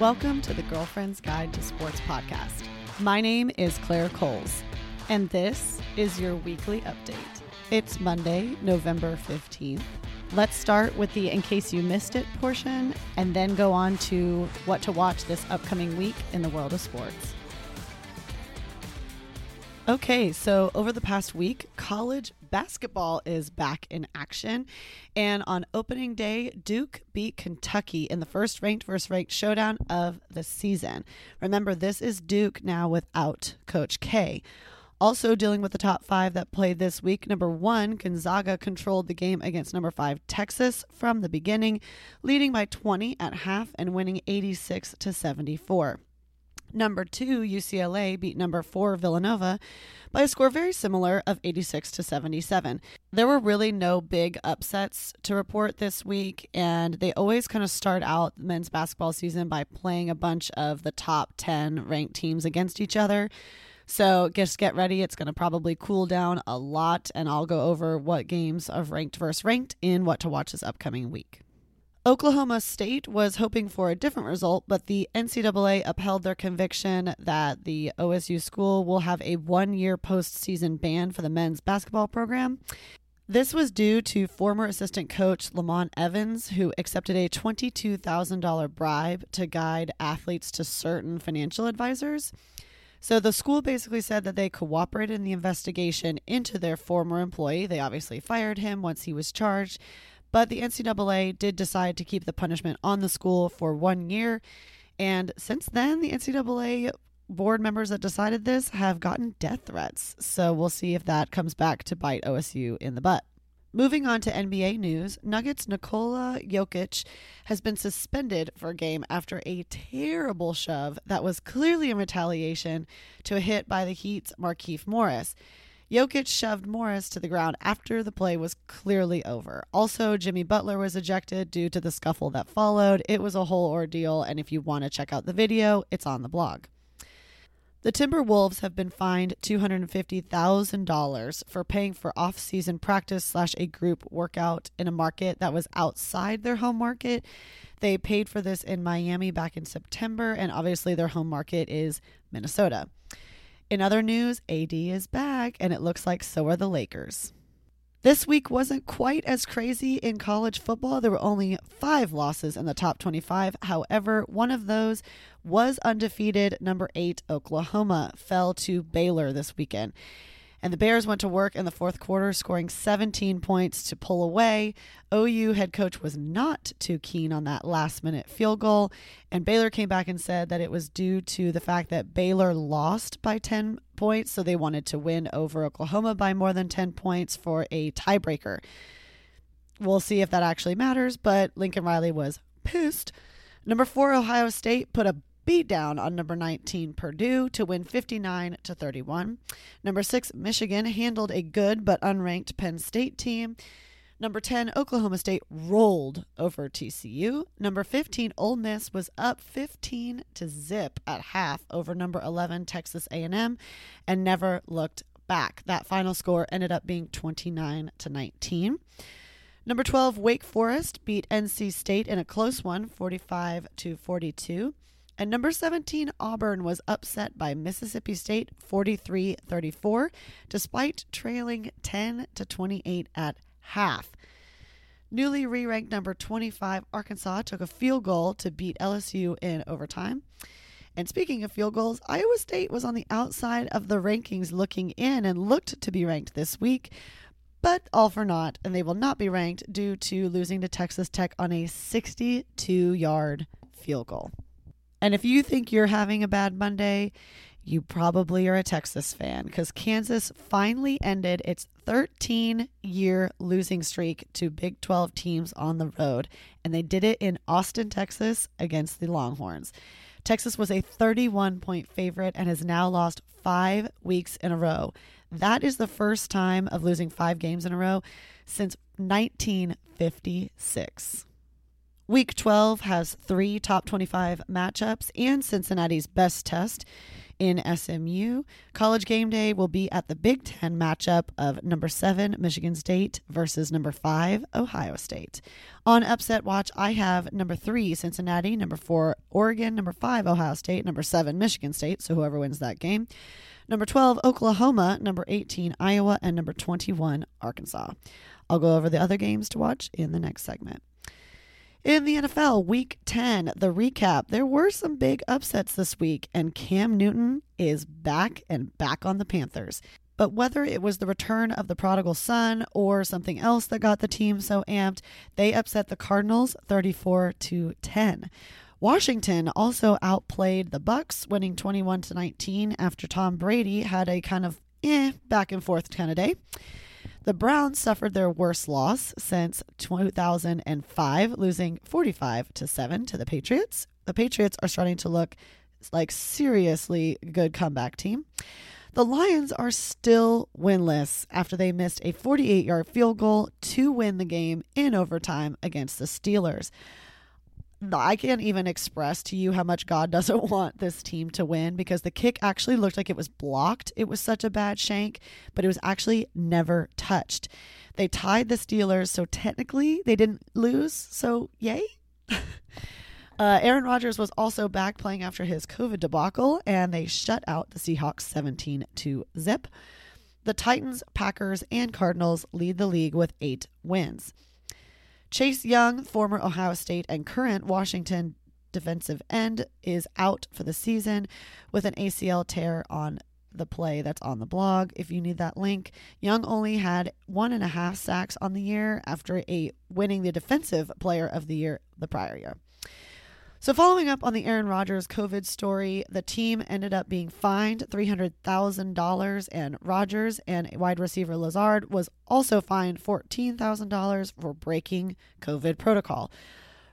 Welcome to the Girlfriend's Guide to Sports podcast. My name is Claire Coles, and this is your weekly update. It's Monday, November 15th. Let's start with the in case you missed it portion and then go on to what to watch this upcoming week in the world of sports. Okay, so over the past week, college basketball is back in action. And on opening day, Duke beat Kentucky in the first ranked versus ranked showdown of the season. Remember, this is Duke now without Coach K. Also dealing with the top five that played this week. Number one, Gonzaga controlled the game against number five, Texas, from the beginning, leading by 20 at half and winning 86 to 74. Number two, UCLA beat number four, Villanova, by a score very similar of 86 to 77. There were really no big upsets to report this week, and they always kind of start out men's basketball season by playing a bunch of the top 10 ranked teams against each other. So just get ready. It's going to probably cool down a lot, and I'll go over what games of ranked versus ranked in what to watch this upcoming week. Oklahoma State was hoping for a different result, but the NCAA upheld their conviction that the OSU school will have a one year postseason ban for the men's basketball program. This was due to former assistant coach Lamont Evans, who accepted a $22,000 bribe to guide athletes to certain financial advisors. So the school basically said that they cooperated in the investigation into their former employee. They obviously fired him once he was charged, but the NCAA did decide to keep the punishment on the school for one year. And since then, the NCAA board members that decided this have gotten death threats. So we'll see if that comes back to bite OSU in the butt. Moving on to NBA news, Nuggets Nikola Jokic has been suspended for a game after a terrible shove that was clearly in retaliation to a hit by the Heat's Markieff Morris. Jokic shoved Morris to the ground after the play was clearly over. Also, Jimmy Butler was ejected due to the scuffle that followed. It was a whole ordeal, and if you want to check out the video, it's on the blog. The Timberwolves have been fined $250,000 for paying for off-season practice slash a group workout in a market that was outside their home market. They paid for this in Miami back in September, and obviously their home market is Minnesota. In other news, AD is back, and it looks like so are the Lakers. This week wasn't quite as crazy in college football. There were only five losses in the top 25. However, one of those was undefeated. Number eight, Oklahoma, fell to Baylor this weekend. And the Bears went to work in the fourth quarter, scoring 17 points to pull away. OU head coach was not too keen on that last minute field goal. And Baylor came back and said that it was due to the fact that Baylor lost by 10 points. So they wanted to win over Oklahoma by more than 10 points for a tiebreaker. We'll see if that actually matters, but Lincoln Riley was pissed. Number four, Ohio State put a beat down on number 19 Purdue to win 59 to 31. Number 6 Michigan handled a good but unranked Penn State team. Number 10 Oklahoma State rolled over TCU. Number 15 Ole Miss was up 15 to zip at half over number 11 Texas A&M and never looked back. That final score ended up being 29 to 19. Number 12 Wake Forest beat NC State in a close one 45 to 42. And number 17, Auburn was upset by Mississippi State 43 34, despite trailing 10 to 28 at half. Newly re ranked number 25, Arkansas took a field goal to beat LSU in overtime. And speaking of field goals, Iowa State was on the outside of the rankings looking in and looked to be ranked this week, but all for naught, and they will not be ranked due to losing to Texas Tech on a 62 yard field goal. And if you think you're having a bad Monday, you probably are a Texas fan because Kansas finally ended its 13 year losing streak to Big 12 teams on the road, and they did it in Austin, Texas against the Longhorns. Texas was a 31 point favorite and has now lost five weeks in a row. That is the first time of losing five games in a row since 1956. Week 12 has three top 25 matchups and Cincinnati's best test in SMU. College game day will be at the Big Ten matchup of number seven, Michigan State versus number five, Ohio State. On upset watch, I have number three, Cincinnati, number four, Oregon, number five, Ohio State, number seven, Michigan State. So whoever wins that game. Number 12, Oklahoma, number 18, Iowa, and number 21, Arkansas. I'll go over the other games to watch in the next segment. In the NFL, week 10, the recap. There were some big upsets this week, and Cam Newton is back and back on the Panthers. But whether it was the return of the prodigal son or something else that got the team so amped, they upset the Cardinals 34 to 10. Washington also outplayed the Bucs, winning 21 to 19 after Tom Brady had a kind of eh back and forth kind of day. The Browns suffered their worst loss since 2005, losing 45 to 7 to the Patriots. The Patriots are starting to look like seriously good comeback team. The Lions are still winless after they missed a 48 yard field goal to win the game in overtime against the Steelers. I can't even express to you how much God doesn't want this team to win because the kick actually looked like it was blocked. It was such a bad shank, but it was actually never touched. They tied the Steelers, so technically they didn't lose. So, yay. uh, Aaron Rodgers was also back playing after his COVID debacle, and they shut out the Seahawks 17 to zip. The Titans, Packers, and Cardinals lead the league with eight wins. Chase Young, former Ohio State and current Washington defensive end, is out for the season with an ACL tear on the play that's on the blog. If you need that link, Young only had one and a half sacks on the year after a winning the defensive player of the year the prior year. So, following up on the Aaron Rodgers COVID story, the team ended up being fined $300,000, and Rodgers and wide receiver Lazard was also fined $14,000 for breaking COVID protocol.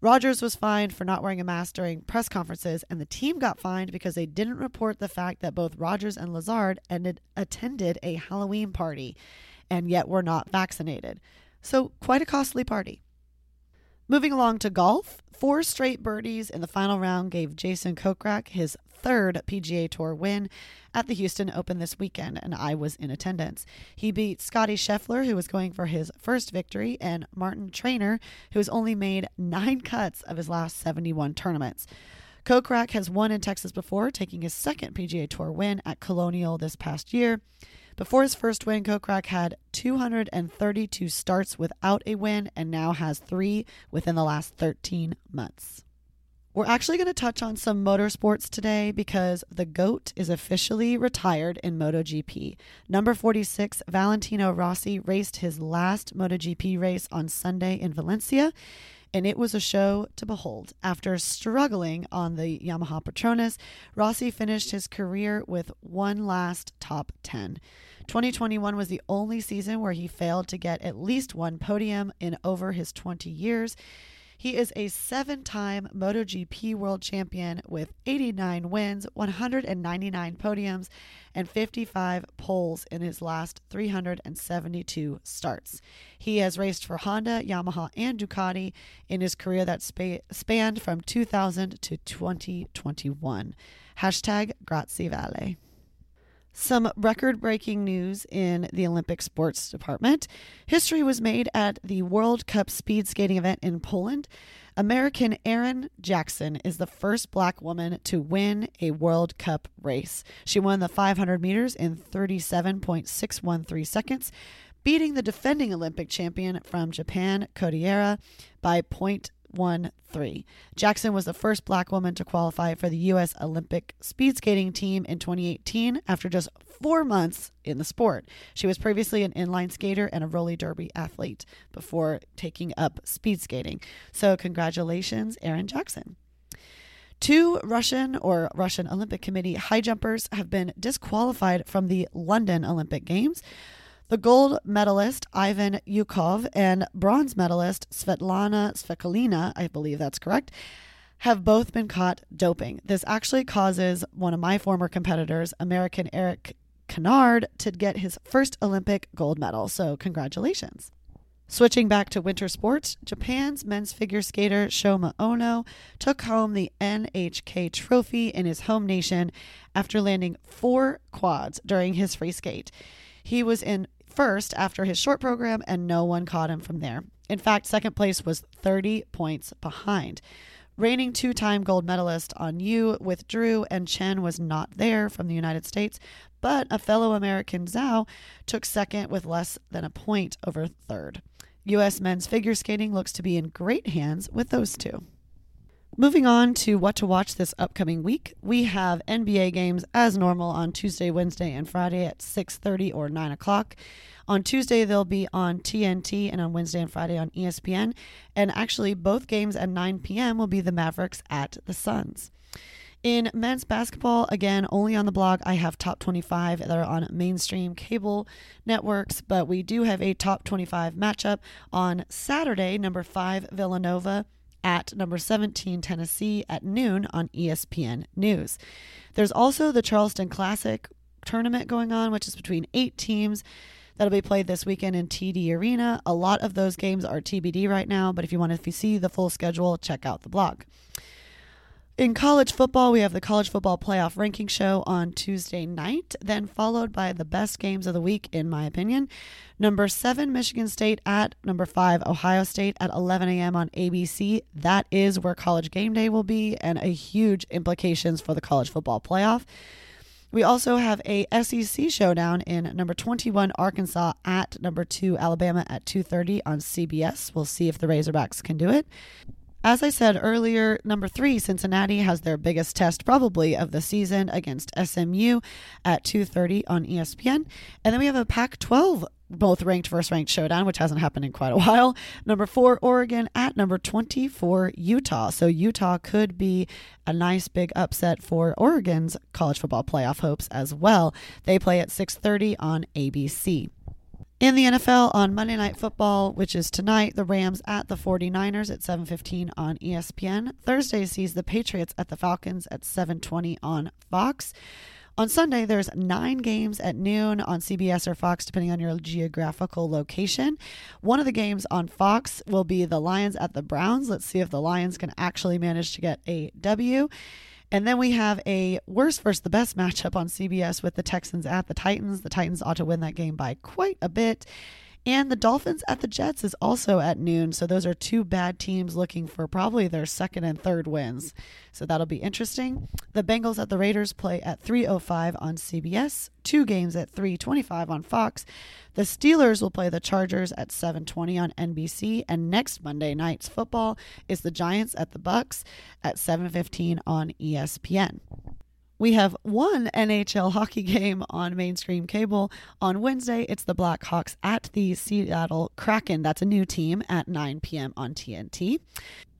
Rodgers was fined for not wearing a mask during press conferences, and the team got fined because they didn't report the fact that both Rodgers and Lazard ended, attended a Halloween party and yet were not vaccinated. So, quite a costly party. Moving along to golf, four straight birdies in the final round gave Jason Kokrak his third PGA Tour win at the Houston Open this weekend, and I was in attendance. He beat Scotty Scheffler, who was going for his first victory, and Martin Trainer, who has only made nine cuts of his last 71 tournaments. Kokrak has won in Texas before, taking his second PGA Tour win at Colonial this past year. Before his first win, Kokrak had 232 starts without a win and now has three within the last 13 months. We're actually going to touch on some motorsports today because the GOAT is officially retired in MotoGP. Number 46, Valentino Rossi, raced his last MotoGP race on Sunday in Valencia, and it was a show to behold. After struggling on the Yamaha Petronas, Rossi finished his career with one last top 10. 2021 was the only season where he failed to get at least one podium in over his 20 years. He is a seven time MotoGP world champion with 89 wins, 199 podiums, and 55 poles in his last 372 starts. He has raced for Honda, Yamaha, and Ducati in his career that spa- spanned from 2000 to 2021. Hashtag Grazie Vale. Some record breaking news in the Olympic sports department. History was made at the World Cup speed skating event in Poland. American Erin Jackson is the first black woman to win a World Cup race. She won the 500 meters in 37.613 seconds, beating the defending Olympic champion from Japan, Kodaira, by 0.13. Jackson was the first black woman to qualify for the U.S. Olympic speed skating team in 2018 after just four months in the sport. She was previously an inline skater and a roller derby athlete before taking up speed skating. So, congratulations, Erin Jackson. Two Russian or Russian Olympic Committee high jumpers have been disqualified from the London Olympic Games. The gold medalist Ivan Ukhov and bronze medalist Svetlana Svetlana, I believe that's correct, have both been caught doping. This actually causes one of my former competitors, American Erik Kynard, to get his first Olympic gold medal. So, congratulations. Switching back to winter sports, Japan's men's figure skater Shoma Uno took home the NHK trophy in his home nation after landing four quads during his free skate. He was in first after his short program, and no one caught him from there. In fact, second place was 30 points behind. Reigning two time gold medalist Hanyu withdrew, and Chen was not there from the United States, but a fellow American Zhou took second with less than a point over third. U.S. men's figure skating looks to be in great hands with those two. Moving on to what to watch this upcoming week, we have NBA games as normal on Tuesday, Wednesday, and Friday at 6:30 or 9 o'clock. On Tuesday, they'll be on TNT, and on Wednesday and Friday on ESPN. And actually, both games at 9 p.m. will be the Mavericks at the Suns. In men's basketball, again, only on the blog, I have top 25 that are on mainstream cable networks, but we do have a top 25 matchup on Saturday, number five, Villanova at number 17 Tennessee at noon on ESPN News. There's also the Charleston Classic tournament going on, which is between eight teams. That'll be played this weekend in TD Arena. A lot of those games are TBD right now, but if you want to see the full schedule, check out the blog. In college football, we have the College Football Playoff Ranking Show on Tuesday night, then followed by the best games of the week, in my opinion. Number seven, Michigan State at number five, Ohio State at 11 a.m. on ABC. That is where college game day will be, and a huge implications for the college football playoff. We also have a SEC showdown in number 21 Arkansas at number 2 Alabama at 2:30 on CBS. We'll see if the Razorbacks can do it. As I said earlier, number three, Cincinnati has their biggest test probably of the season against SMU at 2.30 on ESPN. And then we have a Pac-12 both ranked first ranked showdown, which hasn't happened in quite a while. Number four, Oregon at number 24, Utah. So Utah could be a nice big upset for Oregon's college football playoff hopes as well. They play at 6:30 on ABC. In the NFL on Monday Night Football, which is tonight, the Rams at the 49ers at 7:15 on ESPN. Thursday sees the Patriots at the Falcons at 7:20 on Fox. On Sunday, there's nine games at noon on CBS or Fox, depending on your geographical location. One of the games on Fox will be the Lions at the Browns. Let's see if the Lions can actually manage to get a W. And then we have a worst versus the best matchup on CBS with the Texans at the Titans. The Titans ought to win that game by quite a bit. And the Dolphins at the Jets is also at noon. So those are two bad teams looking for probably their second and third wins. So that'll be interesting. The Bengals at the Raiders play at 3:05 on CBS, two games at 3:25 on Fox. The Steelers will play the Chargers at 7:20 on NBC and next Monday night's football is the Giants at the Bucs at 7:15 on ESPN. We have one NHL hockey game on mainstream cable. On Wednesday, it's the Blackhawks at the Seattle Kraken. That's a new team at 9 p.m. on TNT.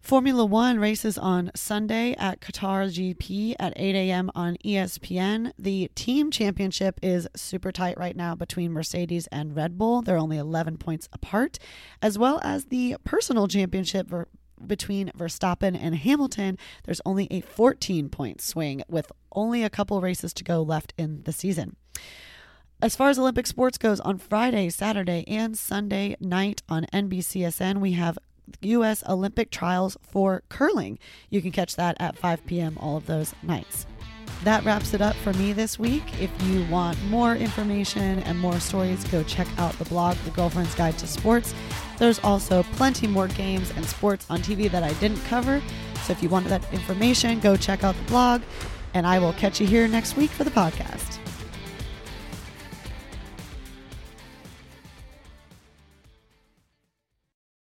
Formula One races on Sunday at Qatar GP at 8 a.m. on ESPN. The team championship is super tight right now between Mercedes and Red Bull. They're only 11 points apart, as well as the personal championship between Verstappen and Hamilton, there's only a 14 point swing with only a couple races to go left in the season. As far as Olympic sports goes, on Friday, Saturday, and Sunday night on NBCSN, we have U.S. Olympic trials for curling. You can catch that at 5 p.m. all of those nights. that wraps it up for me this week. If you want more information and more stories, go check out the blog, The Girlfriend's Guide to Sports. There's also plenty more games and sports on TV that I didn't cover. So if you want that information, go check out the blog, and I will catch you here next week for the podcast.